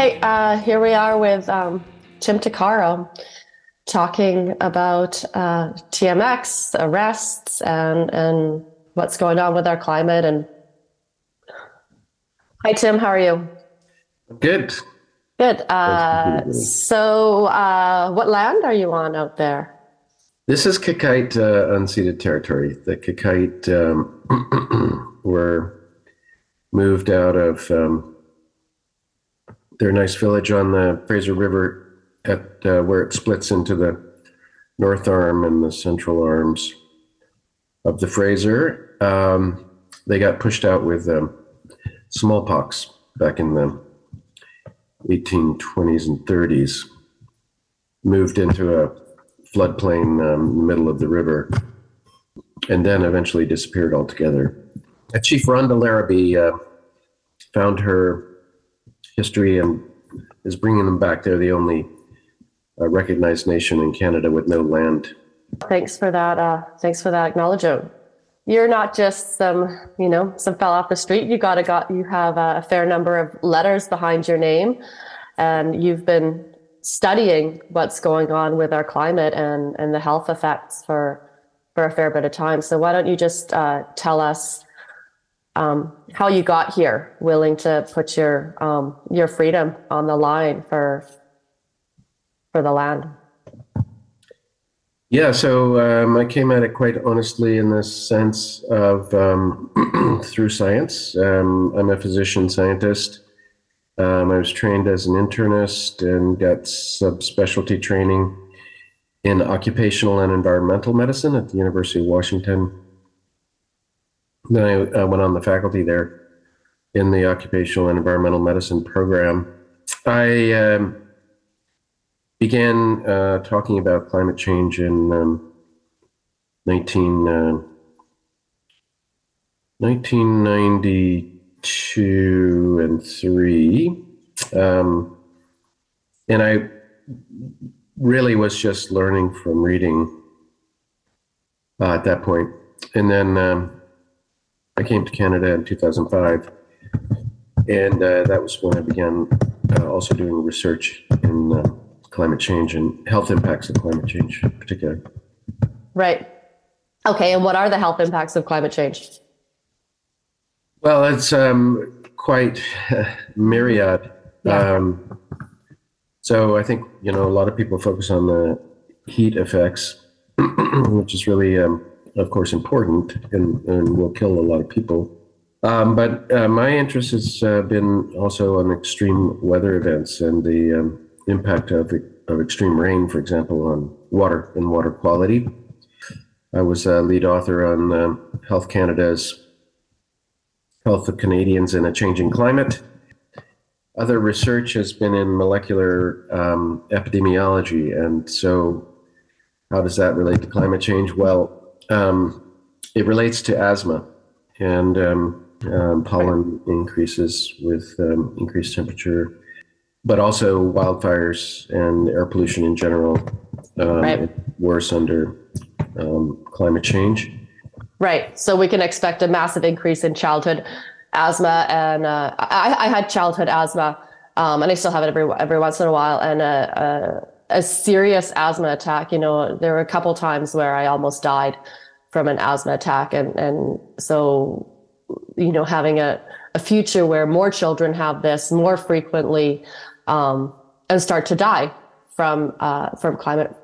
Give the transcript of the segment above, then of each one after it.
Okay, uh, here we are with um, Tim Takaro talking about uh, TMX arrests and and what's going on with our climate. And hi, Tim. How are you? Good. Good. Uh, so, uh, what land are you on out there? This is Qayqayt uh, unceded territory. The Qayqayt um, were moved out of um, their nice village on the Fraser River at uh, where it splits into the north arm and the central arms of the Fraser. Um, they got pushed out with um, smallpox back in the 1820s and 30s. Moved into a floodplain um, in the middle of the river, and then eventually disappeared altogether. Chief Rhonda Larrabee uh, found her history and is bringing them back. They're the only uh, recognized nation in Canada with no land. Thanks for that. Uh, thanks for that acknowledgement. You're not just some, you know, some fell off the street. You got a got. You have a fair number of letters behind your name, and you've been studying what's going on with our climate and and the health effects for for a fair bit of time. So why don't you just uh, tell us um, how you got here, willing to put your um, your freedom on the line for for the land. Yeah, so um, I came at it quite honestly in the sense of um, through science. Um, I'm a physician scientist. Um, I was trained as an internist and got subspecialty training in occupational and environmental medicine at the University of Washington. Then I uh, went on the faculty there in the occupational and environmental medicine program. I um, began uh, talking about climate change in um, 19, uh, 1992 and 3. Um, and I really was just learning from reading uh, at that point. And then um, I came to Canada in 2005, and uh, that was when I began uh, also doing research in uh, climate change and health impacts of climate change, in particular. Right. Okay, and what are the health impacts of climate change? Well, it's um, quite myriad. Yeah. Um, so I think you know a lot of people focus on the heat effects, which is really um, of course, important and, and will kill a lot of people. Um, but uh, my interest has uh, been also on extreme weather events and the um, impact of, of extreme rain, for example, on water and water quality. I was a lead author on um, Health Canada's Health of Canadians in a Changing Climate. Other research has been in molecular um, epidemiology. And so, how does that relate to climate change? Well, um, it relates to asthma and um, um, pollen increases with um, increased temperature, but also wildfires and air pollution in general. Um, right. Worse under um, climate change. Right. So we can expect a massive increase in childhood asthma, and uh, I, I, had childhood asthma, and I still have it every every once in a while, and a, a, a serious asthma attack. You know, there were a couple times where I almost died from an asthma attack. And, and so, you know, having a, a future where more children have this more frequently um, and start to die from, uh, from climate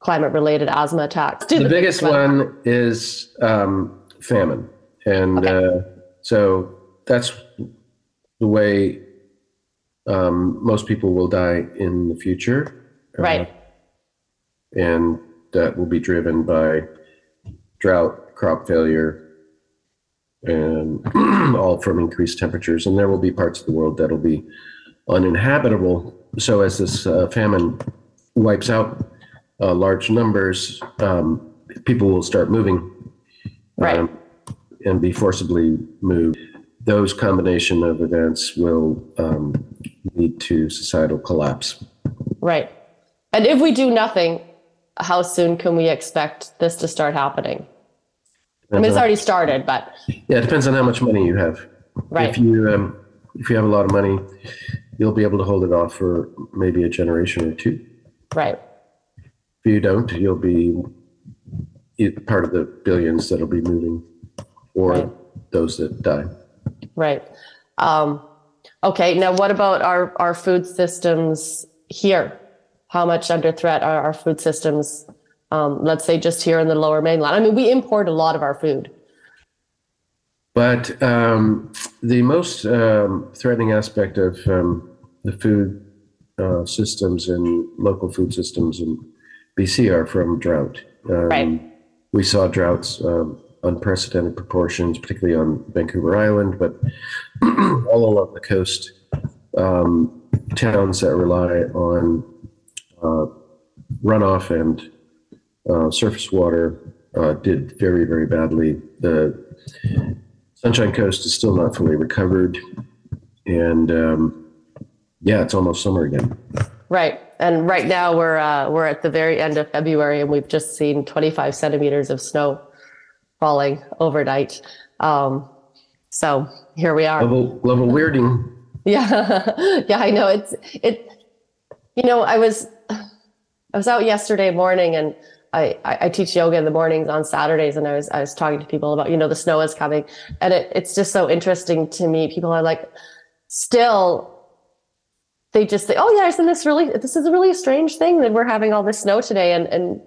climate related asthma attacks. the, the biggest one is um, famine. And okay. uh, so that's the way um, most people will die in the future. Right. Uh, and that will be driven by drought, crop failure, and all from increased temperatures. And there will be parts of the world that'll be uninhabitable. So as this uh, famine wipes out uh, large numbers, um, people will start moving, right, um, and be forcibly moved. Those combination of events will um, lead to societal collapse. Right. And if we do nothing, how soon can we expect this to start happening? I mean, it's already started, but yeah, it depends on how much money you have. Right. If you um, if you have a lot of money, you'll be able to hold it off for maybe a generation or two. Right. If you don't, you'll be part of the billions that'll be moving, or Right. those that die. Right. Um, okay. Now, what about our, our food systems here? How much under threat are our food systems? Um, let's say just here in the lower mainland. I mean, we import a lot of our food. But um, the most um, threatening aspect of um, the food uh, systems and local food systems in BC are from drought. Um, Right. We saw droughts, um, unprecedented proportions, particularly on Vancouver Island, but all along the coast. Um, towns that rely on uh, runoff and uh, surface water uh, did very, very badly. The Sunshine Coast is still not fully recovered, and um, yeah, it's almost summer again. Right. And right now we're uh, we're at the very end of February, and we've just seen 25 centimeters of snow falling overnight. Um, so here we are. Level level weirding. Yeah, yeah, I know. It's it. You know, I was I was out yesterday morning, and I, I teach yoga in the mornings on Saturdays, and I was I was talking to people about you know the snow is coming, and it, it's just so interesting to me. People are like, still, they just say, oh yeah, isn't this really this is a really strange thing that we're having all this snow today, and and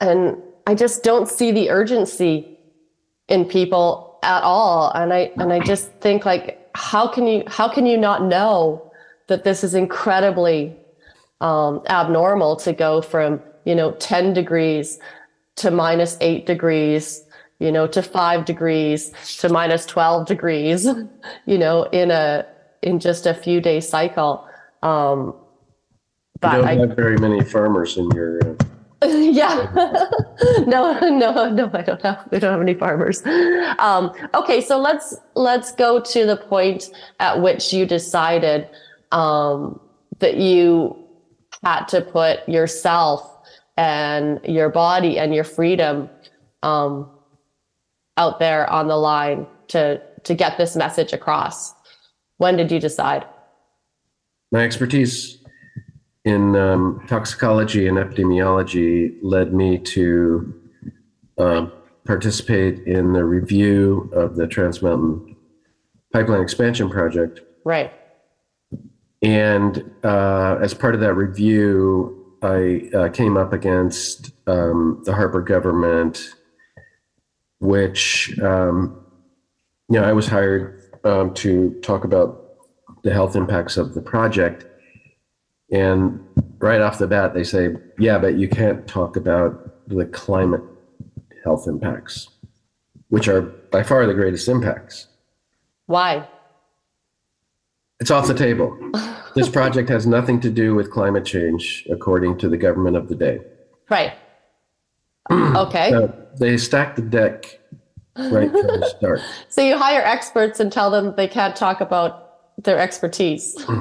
and I just don't see the urgency in people at all, and I and I just think like how can you how can you not know that this is incredibly um, abnormal to go from you know 10 degrees to minus 8 degrees you know to 5 degrees to minus 12 degrees you know in a in just a few day cycle um You but don't I, have very many farmers in your. Uh, yeah. no, no, no, I don't have, we don't have any farmers. Um, okay. So let's, let's go to the point at which you decided, um, that you had to put yourself and your body and your freedom, um, out there on the line to, to get this message across. When did you decide? my expertise in um, toxicology and epidemiology led me to uh, participate in the review of the Trans Mountain Pipeline Expansion Project. Right. And uh, as part of that review, I uh, came up against um, the Harper government, which, um, you know, I was hired um, to talk about the health impacts of the project. And right off the bat, they say, yeah, but you can't talk about the climate health impacts, which are by far the greatest impacts. Why? It's off the table. this project has nothing to do with climate change, according to the government of the day. Right. okay. So they stack the deck right from the start. So you hire experts and tell them they can't talk about their expertise.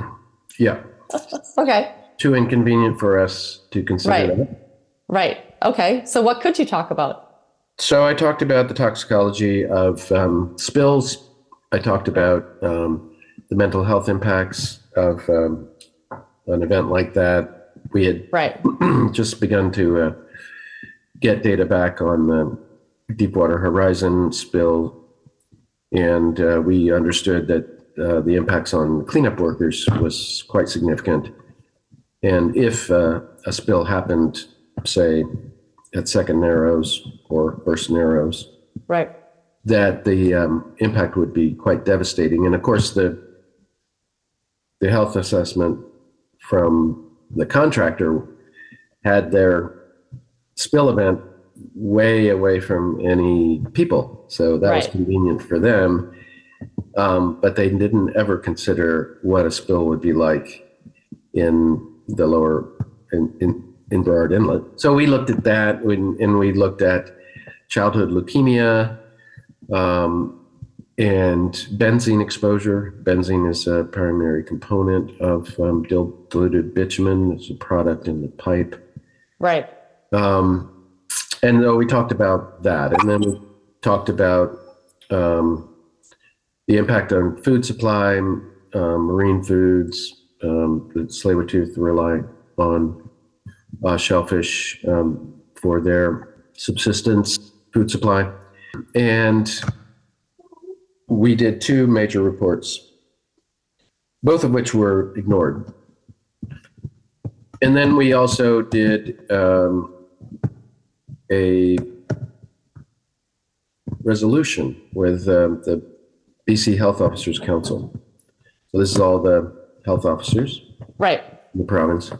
Yeah. Okay. Too inconvenient for us to consider Right. that. Right. Okay. So what could you talk about? So I talked about the toxicology of um, spills. I talked about um, the mental health impacts of um, an event like that. We had Right. just begun to uh, get data back on the Deepwater Horizon spill, and uh, we understood that uh, the impacts on cleanup workers was quite significant. And if uh, a spill happened, say, at Second Narrows or First Narrows, Right. that the um, impact would be quite devastating. And of course, the the health assessment from the contractor had their spill event way away from any people, so that was convenient for them. Um, but they didn't ever consider what a spill would be like in the lower in in, in Burrard Inlet. So we looked at that, and and we looked at childhood leukemia, um, and benzene exposure. Benzene is a primary component of um, diluted bitumen. It's a product in the pipe. Right. Um, and uh, we talked about that. And then we talked about um, the impact on food supply, um, marine foods. Um, the Tsleil-Waututh rely on uh, shellfish um, for their subsistence food supply. And we did two major reports, both of which were ignored. And then we also did um, a resolution with um, the BC Health Officers Council. So this is all the health officers Right. in the province,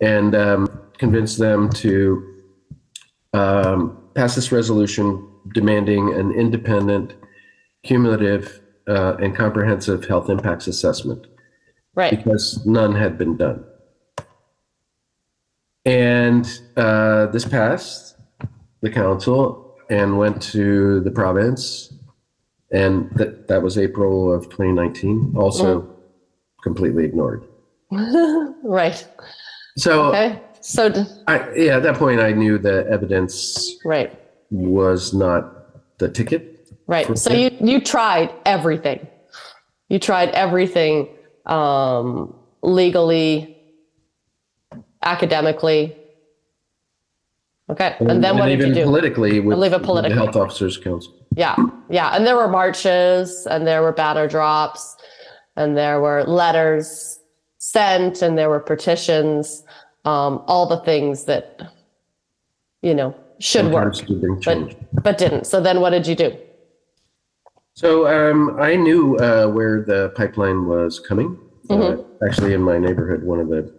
and um, convince them to um, pass this resolution demanding an independent, cumulative, uh, and comprehensive health impacts assessment Right. because none had been done. And uh, this passed the council and went to the province, and that that was April of 2019. Also, completely ignored. Right. So, Okay. So, d- I, yeah, at that point, I knew the evidence right. was not the ticket. Right. So you you tried everything. You tried everything um, legally, academically. Okay. And, then what did you do? politically with, leave politically. the Health Officers Council. Yeah. Yeah. And there were marches and there were banner drops and there were letters sent and there were petitions, um, all the things that, you know, should work, Sometimes change. but, but didn't. So then what did you do? So um, I knew uh, where the pipeline was coming. Mm-hmm. Uh, actually, in my neighborhood, one of the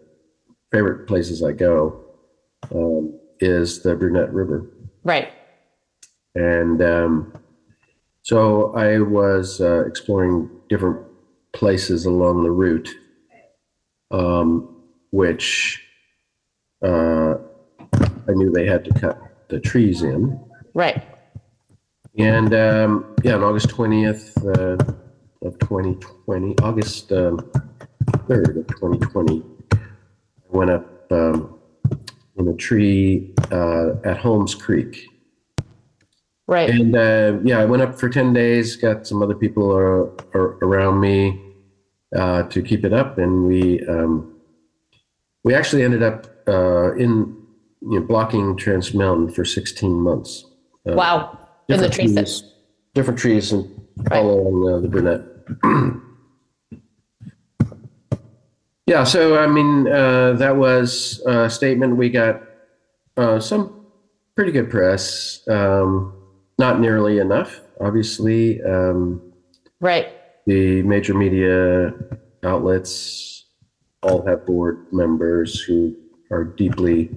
favorite places I go um, is the Brunette River, Right. and um, so I was uh, exploring different places along the route, um, which uh, I knew they had to cut the trees in. Right. And um, yeah, on August 20th uh, of 2020, August um, 3rd of 2020, I went up um, in a tree uh, at Holmes Creek. Right. And uh, yeah, I went up for 10 days, got some other people uh, ar- around me uh, to keep it up. And we, um, we actually ended up uh, in you know, blocking Trans Mountain for 16 months. Uh, wow. In the different tree trees, different trees and Right. all along uh, the brunette. yeah, so I mean, uh, that was a statement. We got uh, some pretty good press. Um, not nearly enough, obviously. Um, Right. the major media outlets all have board members who are deeply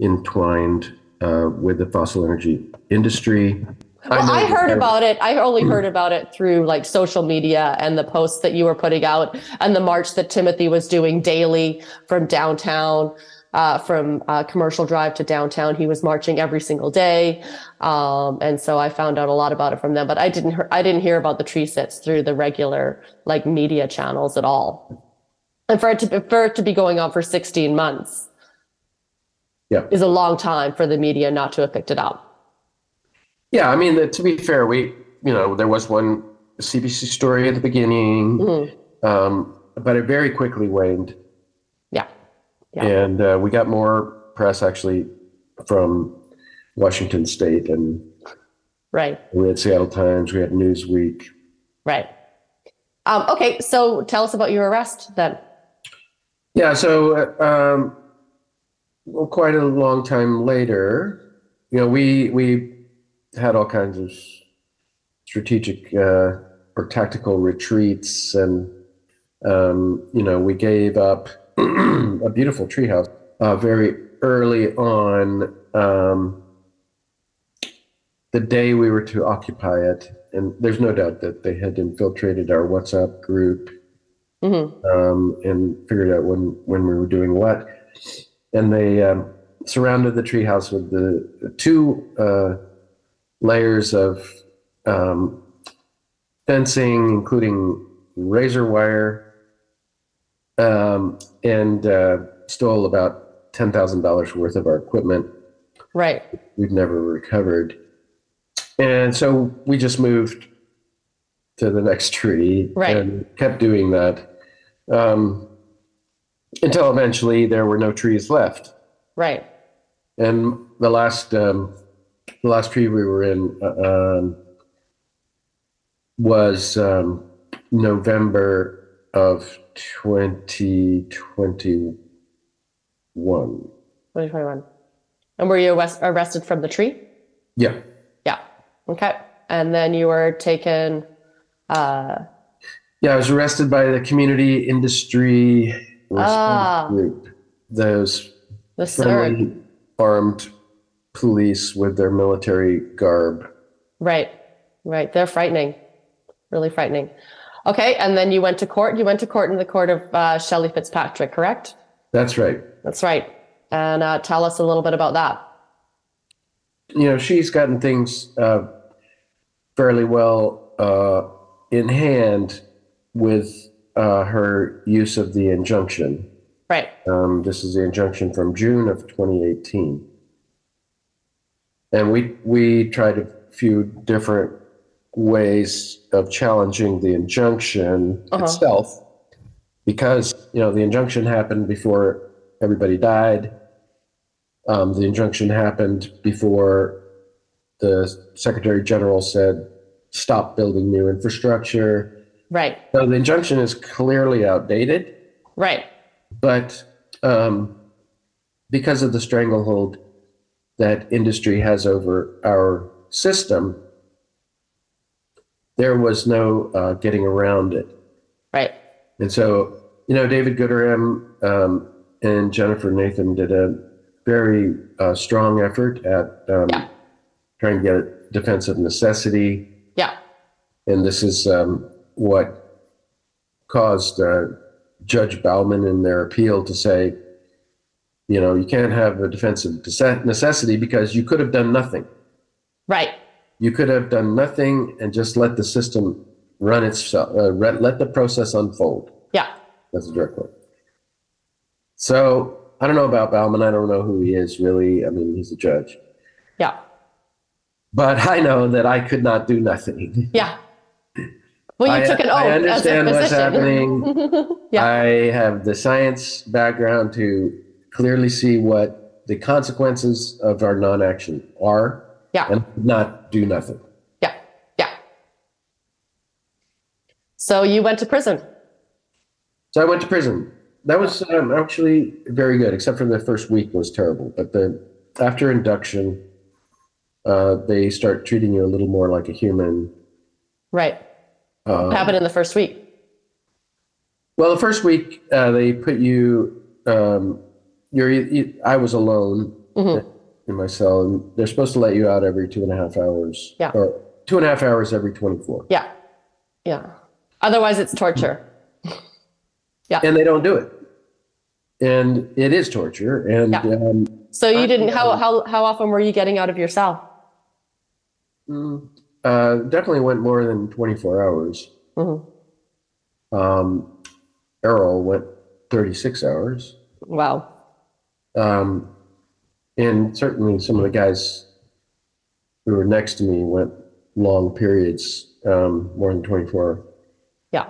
entwined uh, with the fossil energy industry. Well, know I, heard about it. I only heard about it through like social media and the posts that you were putting out and the march that Timothy was doing daily from downtown, uh, from uh, Commercial Drive to downtown. He was marching every single day, um, and so I found out a lot about it from them. But I didn't. Hear, I didn't hear about the tree sits through the regular like media channels at all. And for it to for it to be going on for 16 months Yeah. is a long time for the media not to have picked it up. Yeah, I mean, to be fair, we, you know, there was one CBC story at the beginning, Mhm. um, but it very quickly waned. Yeah. Yeah. And uh, we got more press actually from Washington State, and Right. we had Seattle Times, we had Newsweek. Right. Um, okay, so tell us about your arrest then. Yeah, so uh, um, well, quite a long time later, you know, we we had all kinds of strategic uh, or tactical retreats, and um, you know, we gave up a beautiful treehouse uh, very early on. Um, the day we were to occupy it, and there's no doubt that they had infiltrated our WhatsApp group hmm um, and figured out when when we were doing what. And they um, surrounded the treehouse with the two uh, layers of um, fencing, including razor wire, um, and uh, stole about ten thousand dollars worth of our equipment. Right. We've never recovered, and so we just moved to the next tree Right. and kept doing that um, until eventually there were no trees left. Right. And the last um, the last tree we were in uh, um, was um, November of 2021. 2021. And were you arrest- arrested from the tree? Yeah. Yeah. Okay. And then you were taken. Uh, Yeah, I was arrested by the community industry response Ah. group. Those the armed police with their military garb. Right. Right. They're frightening. Really frightening. Okay. And then you went to court. You went to court in the court of uh, Shelley Fitzpatrick, correct? That's right. That's right. And uh, tell us a little bit about that. You know, she's gotten things uh, fairly well uh, in hand with uh, her use of the injunction. Right. Um, this is the injunction from June of 2018. And we, we tried a few different ways of challenging the injunction Uh-huh. itself because, you know, the injunction happened before everybody died. Um, the injunction happened before the Secretary General said, stop building new infrastructure. Right. So the injunction is clearly outdated. Right. But um, because of the stranglehold that industry has over our system, there was no uh, getting around it. Right. And so, you know, David Gooderham um, and Jennifer Nathan did a very uh, strong effort at um, Yeah. trying to get a defense of necessity. Yeah. And this is um, what caused uh, Judge Bauman in their appeal to say, you know, you can't have a defense of necessity because you could have done nothing. Right. You could have done nothing and just let the system run itself, uh, let the process unfold. Yeah. That's a direct quote. So I don't know about Bauman. I don't know who he is really. I mean, he's a judge. Yeah. But I know that I could not do nothing. Yeah. Well, you I, took an oath I understand what's happening. Yeah. I have the science background to clearly see what the consequences of our non-action are Yeah. and not do nothing. Yeah. Yeah. So you went to prison. So I went to prison. That was um, actually very good, except for the first week was terrible. But the after induction, uh, they start treating you a little more like a human. Right. What happened in the first week? Well, the first week uh, they put you. Um, you're. You, I was alone Mhm. in my cell, and they're supposed to let you out every two and a half hours. Yeah. Or two and a half hours every twenty-four, Yeah. Yeah. Otherwise, it's torture. Yeah. And they don't do it, and it is torture. And Yeah. um, So you didn't. How how how often were you getting out of your cell? Uh, definitely went more than twenty-four hours. Mhm. Um, Errol went thirty-six hours. Wow. Um, and certainly some of the guys who were next to me went long periods, um, more than 24. Yeah.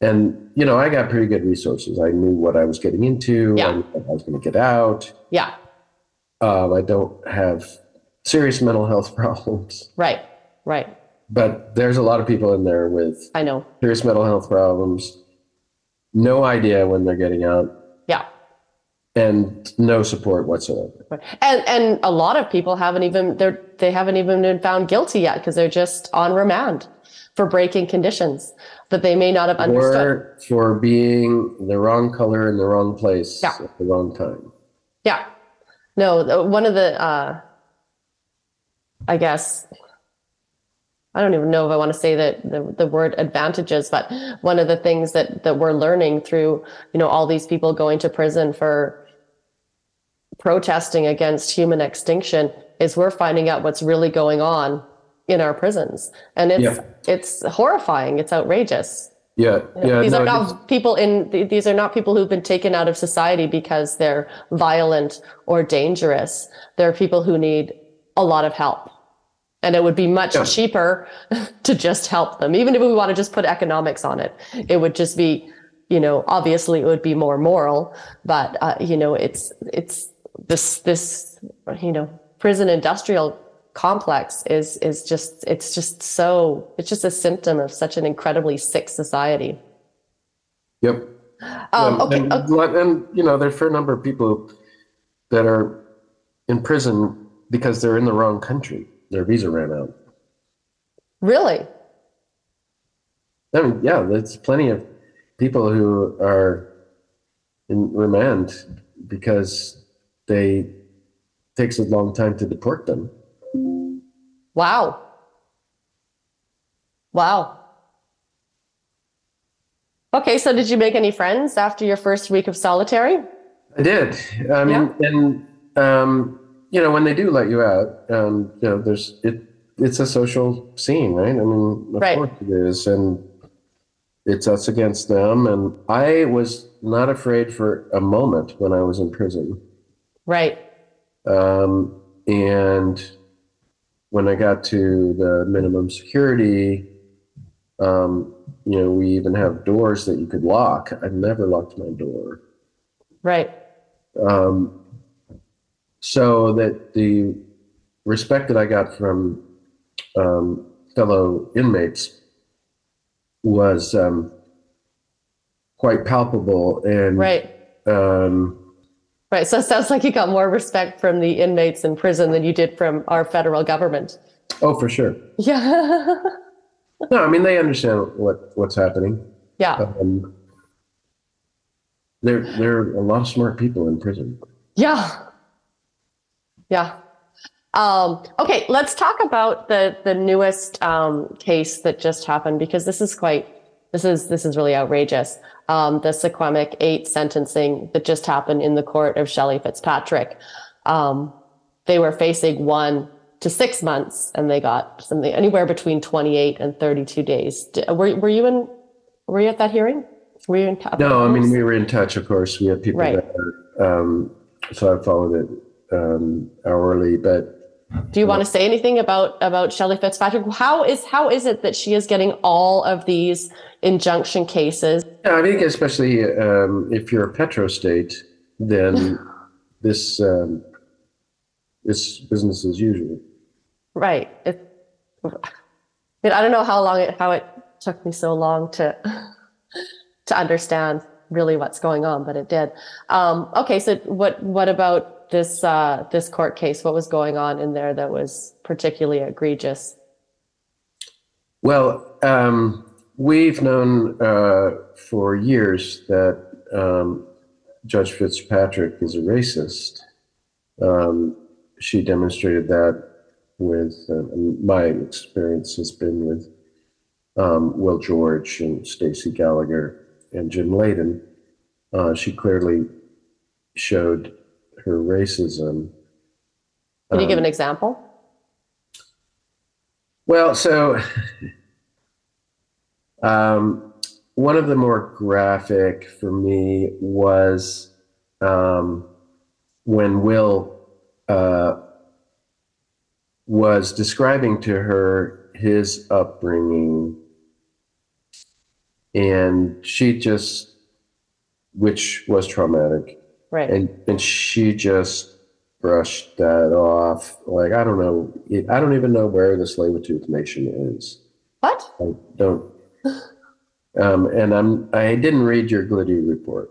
And, you know, I got pretty good resources. I knew what I was getting into. Yeah. I knew what I was going to get out. Yeah. Um, I don't have serious mental health problems, Right. Right. but there's a lot of people in there with I know. serious mental health problems, no idea when they're getting out, Yeah. and no support whatsoever. Right. And and a lot of people haven't even they're they haven't even been found guilty yet because they're just on remand for breaking conditions that they may not have understood. Or for being the wrong color in the wrong place Yeah. at the wrong time. Yeah. No, one of the, uh, I guess, I don't even know if I want to say that the, the word advantages, but one of the things that, that we're learning through, you know, all these people going to prison for protesting against human extinction is we're finding out what's really going on in our prisons. And it's, Yeah. it's horrifying. It's outrageous. Yeah, yeah. these no, are not people in these are not people who've been taken out of society because they're violent or dangerous they're people who need a lot of help and it would be much Yeah. cheaper to just help them even if we want to just put economics on it it would just be you know obviously it would be more moral but uh, you know it's it's this this you know prison industrial complex is is just it's just so it's just a symptom of such an incredibly sick society Yep. um, Um, okay and, and you know, there are a fair number of people that are in prison because they're in the wrong country. Their visa ran out. really I mean, yeah, there's plenty of people who are in remand because they takes a long time to deport them. wow wow okay so did you make any friends after your first week of solitary I did. I mean, and um, you know, when they do let you out, um, you know, there's it. It's a social scene, right? I mean, of Right. course it is, and it's us against them. And I was not afraid for a moment when I was in prison. right Um, and when I got to the minimum security, um, you know, we even have doors that you could lock. I've never locked my door. right Um, so that the respect that I got from um, fellow inmates was um, quite palpable. And right um, Right. So it sounds like you got more respect from the inmates in prison than you did from our federal government. oh, for sure. Yeah. No, I mean they understand what what's happening. yeah. Um, there, there are a lot of smart people in prison. Yeah. Yeah. Um, okay, let's talk about the the newest um, case that just happened because this is quite this is this is really outrageous. Um, the Secwepemc Eight sentencing that just happened in the court of Shelley Fitzpatrick. Um, they were facing one to six months, and they got something anywhere between twenty eight and thirty two days. Were were you in? Were you at that hearing? Were you in? Touch, No, I mean we were in touch. Of course, we had people Right. there, um, so I followed it um, hourly. But Do you want to say anything about about Shelley Fitzpatrick? How is how is it that she is getting all of these injunction cases? yeah, I think especially um, if you're a petrostate, then this um, this business as usual. Right. It, I mean, I don't know how long it how it took me so long to to understand really what's going on, but it did. Um, okay, so what what about this uh, this court case? What was going on in there that was particularly egregious? Well, um, we've known uh, for years that um, Judge Fitzpatrick is a racist. Um, she demonstrated that with uh, my experience has been with um, Will George and Stacey Gallagher and Jim Layden. Uh, she clearly showed her racism. Can you give Um, an example? Well, so um, one of the more graphic for me was um, when Will uh, was describing to her his upbringing, and she just, which was traumatic, Right. and and she just brushed that off. Like I don't know, I don't even know where the Tsleil-Waututh Nation is. what? I don't. Um, and I'm I didn't read your Gladue report.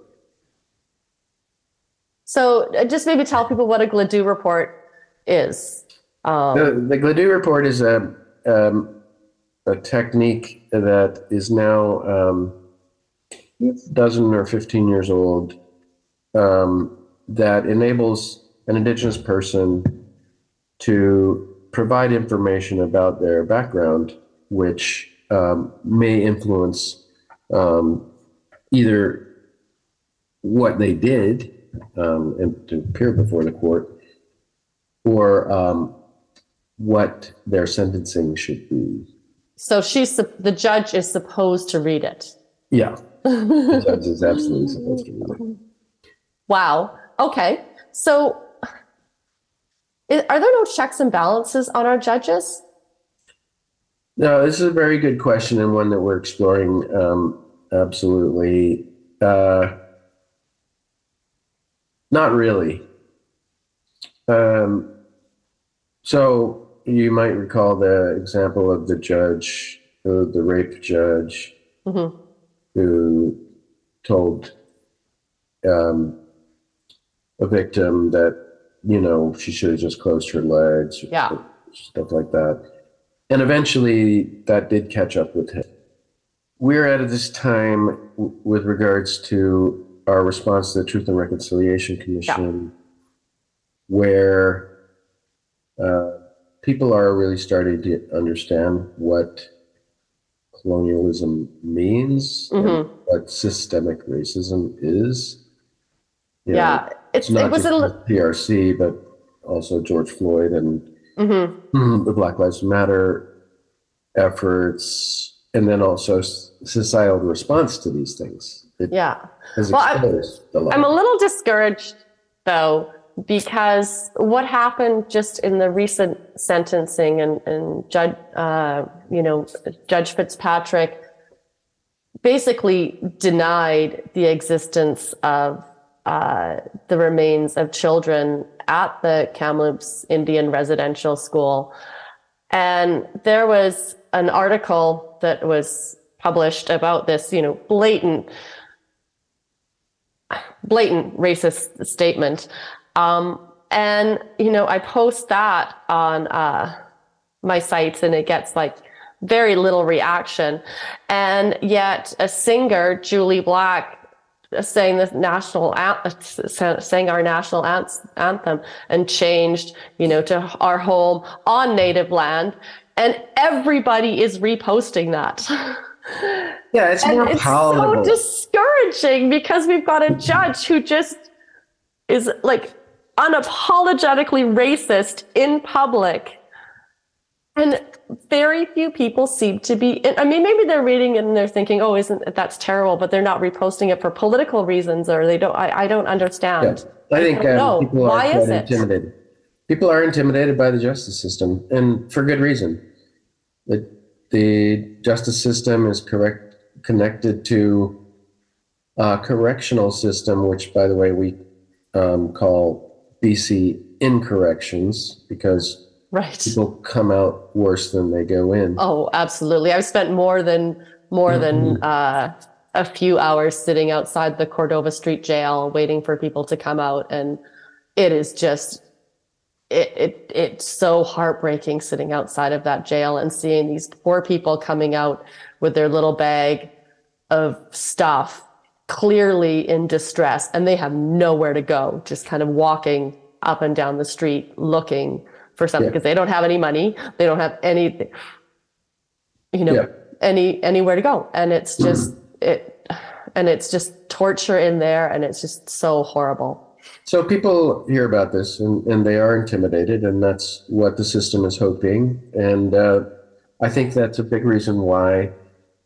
So uh, just maybe tell people what a Gladue report is. Um, The, the Gladue report is a um, a technique that is now um, a dozen or fifteen years old um, that enables an indigenous person to provide information about their background, which um, may influence um, either what they did um, and to appear before the court, or um, what their sentencing should be. so she's the judge is supposed to read it. Yeah, the judge is absolutely supposed to read it. Wow. Okay. So are there no checks and balances on our judges? No, this is a very good question and one that we're exploring. Um, absolutely. Uh, not really. Um, so you might recall the example of the judge, the, the rape judge, Mm-hmm. who told um, a victim that you know she should have just closed her legs, Yeah. stuff like that. And eventually, that did catch up with him. We're at this time w- with regards to our response to the Truth and Reconciliation Commission, where uh, people are really starting to understand what colonialism means Mhm. what systemic racism is. You know, Yeah. It's, it's not it was just a, the TRC, but also George Floyd and mhm. the Black Lives Matter efforts, and then also societal response to these things. It yeah. Well, I'm- I'm a little discouraged though, because what happened just in the recent sentencing and, and Judge, uh, you know, Judge Fitzpatrick basically denied the existence of uh, the remains of children at the Kamloops Indian Residential School. And there was an article that was published about this, you know, blatant blatant racist statement. Um, and, you know, I post that on uh, my sites and it gets like very little reaction. And yet a singer, Jully Black, sang the national an- sang our national anthem and changed, you know, to our home on native land. And everybody is reposting that. Yeah, it's And more it's so discouraging because we've got a judge who just is like unapologetically racist in public. And very few people seem to be, I mean, maybe they're reading it and they're thinking, oh, isn't that's terrible, but they're not reposting it for political reasons or they don't, I, I don't understand. Yeah. I think don't um, people are Why it? intimidated. People are intimidated by the justice system, and for good reason. The, the justice system is correct connected to a correctional system, which, by the way, we um, call BC incorrections because Right. people come out worse than they go in. Oh, absolutely. I've spent more than more than uh, a few hours sitting outside the Cordova Street jail waiting for people to come out, and it is just it, it it's so heartbreaking sitting outside of that jail and seeing these poor people coming out with their little bag of stuff, clearly in distress, and they have nowhere to go, just kind of walking up and down the street looking for something Yeah. because they don't have any money, they don't have any, you know, Yeah. any anywhere to go, and it's just it, and it's just torture in there, and it's just so horrible. So people hear about this and, and they are intimidated, and that's what the system is hoping. And uh, I think that's a big reason why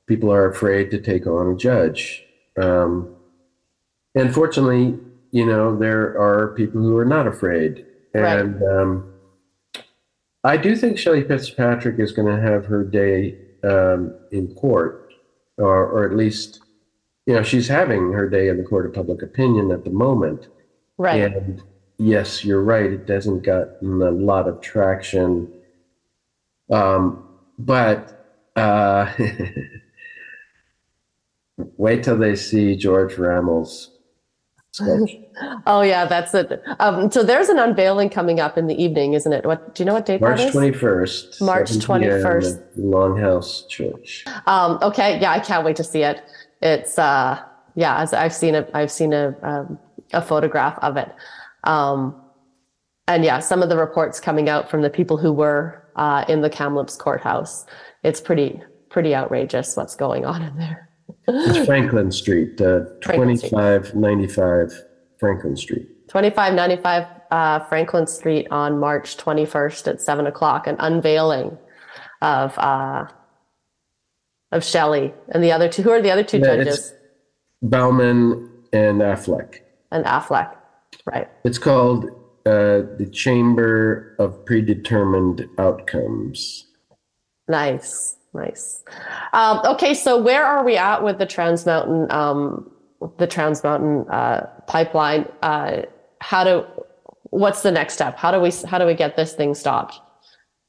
people are afraid to take on a judge. Um, and fortunately, you know, there are people who are not afraid. Right. And um, I do think Shelley Fitzpatrick is going to have her day um, in court, or, or at least, you know, she's having her day in the court of public opinion at the moment. Right. And yes, you're right. It doesn't gotten a lot of traction. Um, but uh, wait till they see George Rammell's sketch. Oh yeah, that's it. Um, so there's an unveiling coming up in the evening, isn't it? What do you know? What date March 21st. March 21st. Longhouse Church. Um, okay, yeah, I can't wait to see it. It's uh, yeah, as I've seen a, I've seen a um, a photograph of it, um, and yeah, some of the reports coming out from the people who were uh, in the Kamloops courthouse. It's pretty pretty outrageous what's going on in there. It's Franklin Street, uh, Franklin Street. 2595 Franklin Street. 2595 uh, Franklin Street on March 21st at seven o'clock, an unveiling of uh, of Shelley and the other two. Who are the other two Yeah, judges? Bauman and Affleck. And Affleck, right? It's called uh, the Chamber of Predetermined Outcomes. Nice, nice. Um, okay, so where are we at with the Trans Mountain, um, the Trans Mountain uh, pipeline? Uh, how do? What's the next step? How do we how do we get this thing stopped?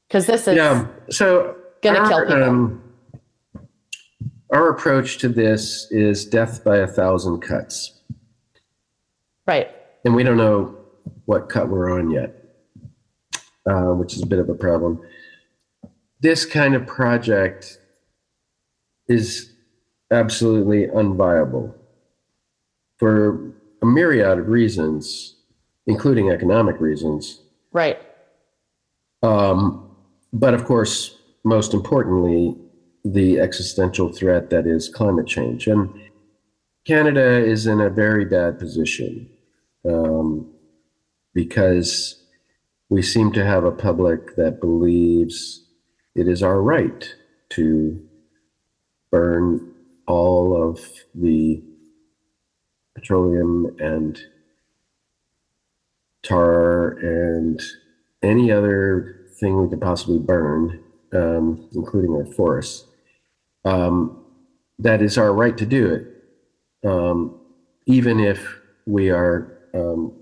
Because this is Yeah. So Gonna our, kill people. Um, our approach to this is death by a thousand cuts, right. and we don't know what cut we're on yet, uh, which is a bit of a problem. This kind of project is absolutely unviable for a myriad of reasons, including economic reasons. Right. Um, but of course, most importantly, the existential threat that is climate change. And Canada is in a very bad position um, because we seem to have a public that believes it is our right to burn all of the petroleum and tar and any other thing we could possibly burn, um, including our forests. Um, that is our right to do it, um, even if we are um,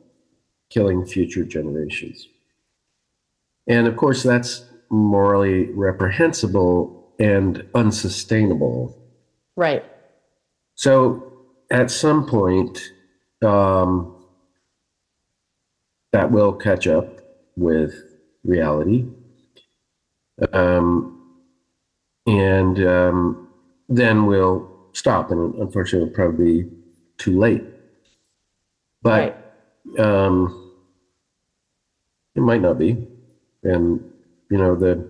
killing future generations. And of course, that's morally reprehensible and unsustainable. Right. So at some point, um, that will catch up with reality. Um, and um, then we'll stop. And unfortunately, it'll probably be too late. But um, it might not be. And, you know, the,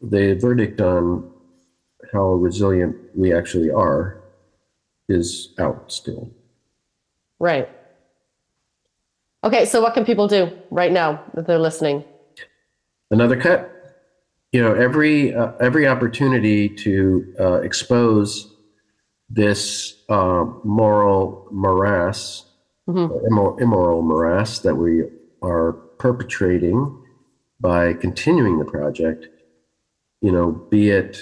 the verdict on how resilient we actually are is out still. Right. Okay, so what can people do right now that they're listening? Another cut. You know, every uh, every opportunity to uh, expose this uh, moral morass, immoral, immoral morass that we are perpetrating by continuing the project. You know, be it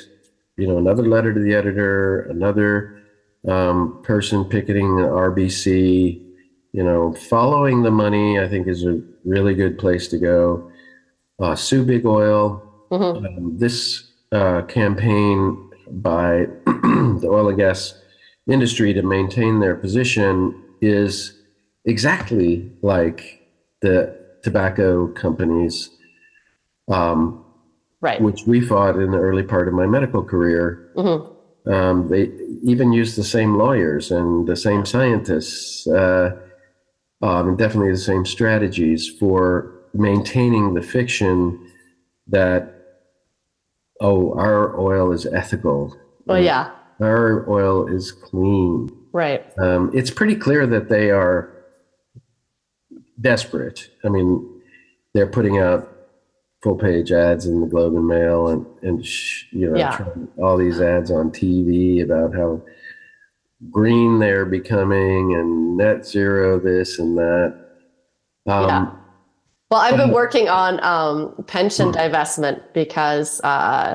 you know another letter to the editor, another um, person picketing the RBC. You know, following the money, I think, is a really good place to go. Uh, sue Big Oil. Um, this uh, campaign by the oil and gas industry to maintain their position is exactly like the tobacco companies, um, Right. which we fought in the early part of my medical career. Mhm. Um, they even used the same lawyers and the same scientists, uh, um, and definitely the same strategies for maintaining the fiction that oh, our oil is ethical, Oh yeah. our oil is clean. Right. Um, it's pretty clear that they are desperate. I mean, they're putting out full page ads in the Globe and Mail and, and you know, Yeah. all these ads on TV about how green they're becoming and net zero this and that. Um, Yeah. Well, I've been Um, working on um, pension divestment because uh,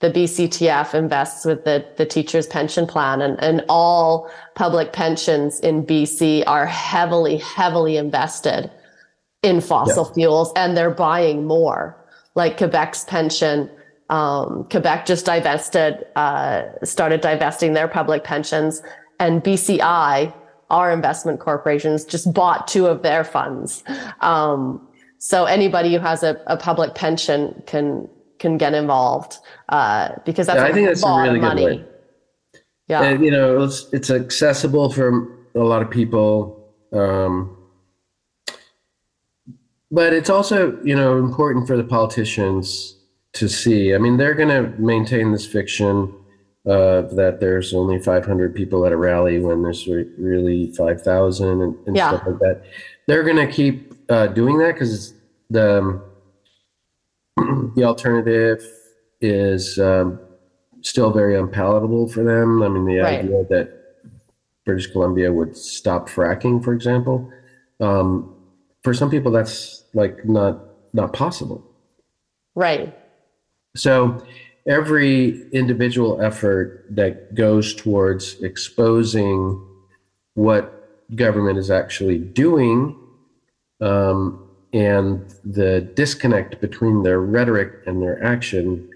the BCTF invests with the, the teachers' pension plan, and, and all public pensions in BC are heavily, heavily invested in fossil fuels, and they're buying more. Like Quebec's pension, um, Quebec just divested, uh, started divesting their public pensions, and BCI, our investment corporations, just bought two of their funds. Um, so anybody who has a, a public pension can can get involved uh, because that's Yeah, I think that's a really good money. way. Yeah, And, you know, it's it's accessible for a lot of people, um, but it's also you know important for the politicians to see. I mean, they're going to maintain this fiction uh, that there's only 500 people at a rally when there's re- really 5,000 and, and Yeah. stuff like that. They're going to keep uh, doing that because the um, the alternative is um, still very unpalatable for them. I mean, the Right. idea that British Columbia would stop fracking, for example, um, for some people that's like not not possible. right. So every individual effort that goes towards exposing what government is actually doing um, and the disconnect between their rhetoric and their action,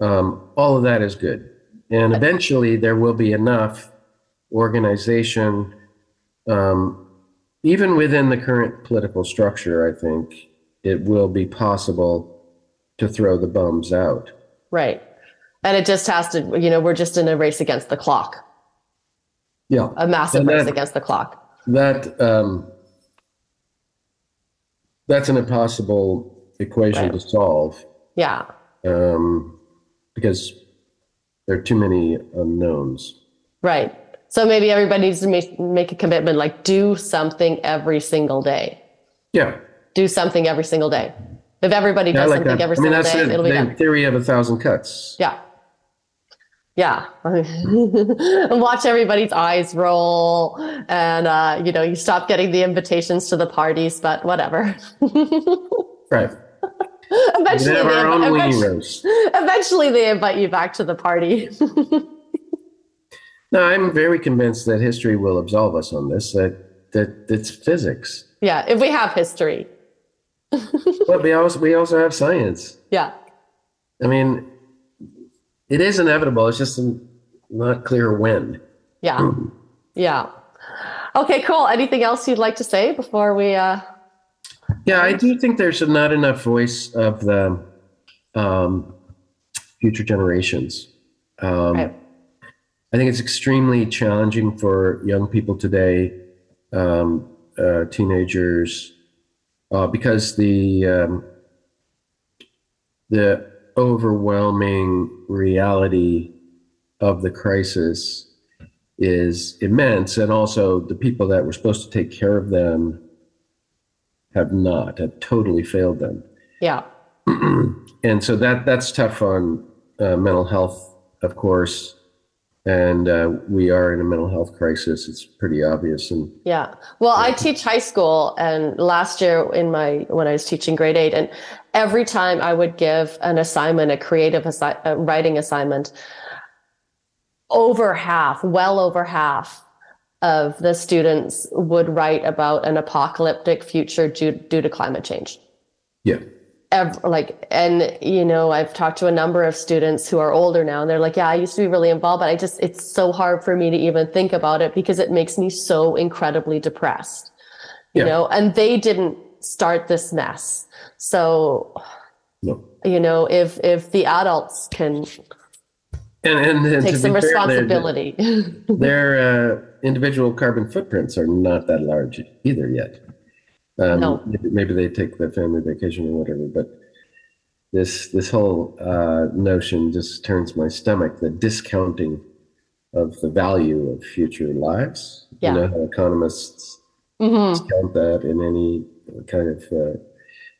um, all of that is good. And eventually, there will be enough organization, um, even within the current political structure, I think it will be possible to throw the bums out. Right. And it just has to, you know, we're just in a race against the clock, Yeah. a massive And race against the clock. That um, that's an impossible equation Right. to solve Yeah. um, because there are too many unknowns. Right. So maybe everybody needs to make, make a commitment, like do something every single day. Yeah, Do something every single day. If everybody Yeah, does like something that. every I mean, single that's day, the, it'll be the done. theory of a thousand cuts. Yeah. Yeah. and watch everybody's eyes roll and uh, you know, you stop getting the invitations to the parties, but whatever. Right. Eventually, they, our own invi- weenie eventually, eventually they invite you back to the party. No, I'm very convinced that history will absolve us on this. That that it's physics. yeah, if we have history. But we also we also have science. Yeah. I mean, it is inevitable. It's just not clear when. Yeah. Yeah. Okay, cool. Anything else you'd like to say before we uh Yeah, I do think there's not enough voice of the um, future generations. Um, Right. I think it's extremely challenging for young people today, um, uh, teenagers, uh, because the um, the overwhelming reality of the crisis is immense, and also the people that were supposed to take care of them have not, have totally failed them. yeah. And so that that's tough on uh, mental health, of course. And uh, we are in a mental health crisis. It's pretty obvious. And Yeah. Well, I teach high school and last year in my when I was teaching grade 8 and every time I would give an assignment, a creative assi- a writing assignment, over half, well over half of the students would write about an apocalyptic future due, due to climate change. yeah, ever like and you know i've talked to a number of students who are older now and they're like yeah i used to be really involved but i just it's so hard for me to even think about it because it makes me so incredibly depressed you Yeah. know and they didn't start this mess so no. you know if if the adults can And, and, and take some be fair, their- responsibility Their uh, individual carbon footprints are not that large either yet. Um, No. maybe, maybe they take the family vacation or whatever, but this this whole uh, notion just turns my stomach. The discounting of the value of future lives. Yeah. You know how economists Mhm. discount that in any kind of uh,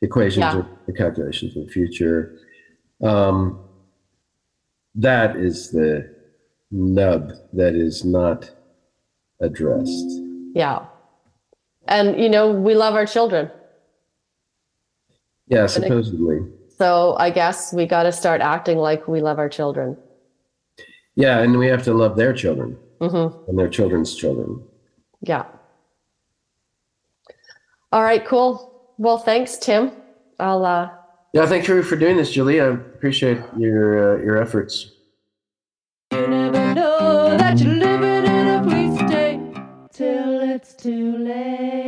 equations Yeah. or calculations of the future. Um, that is the nub that is not addressed. yeah and you know we love our children Yeah, supposedly. so i guess we got to start acting like we love our children Yeah, and we have to love their children hmm and their children's children. Yeah. All right, cool. Well, thanks, Tim. I'll uh Yeah, thank you for doing this, Julie. I appreciate your uh, your efforts. You it's too late.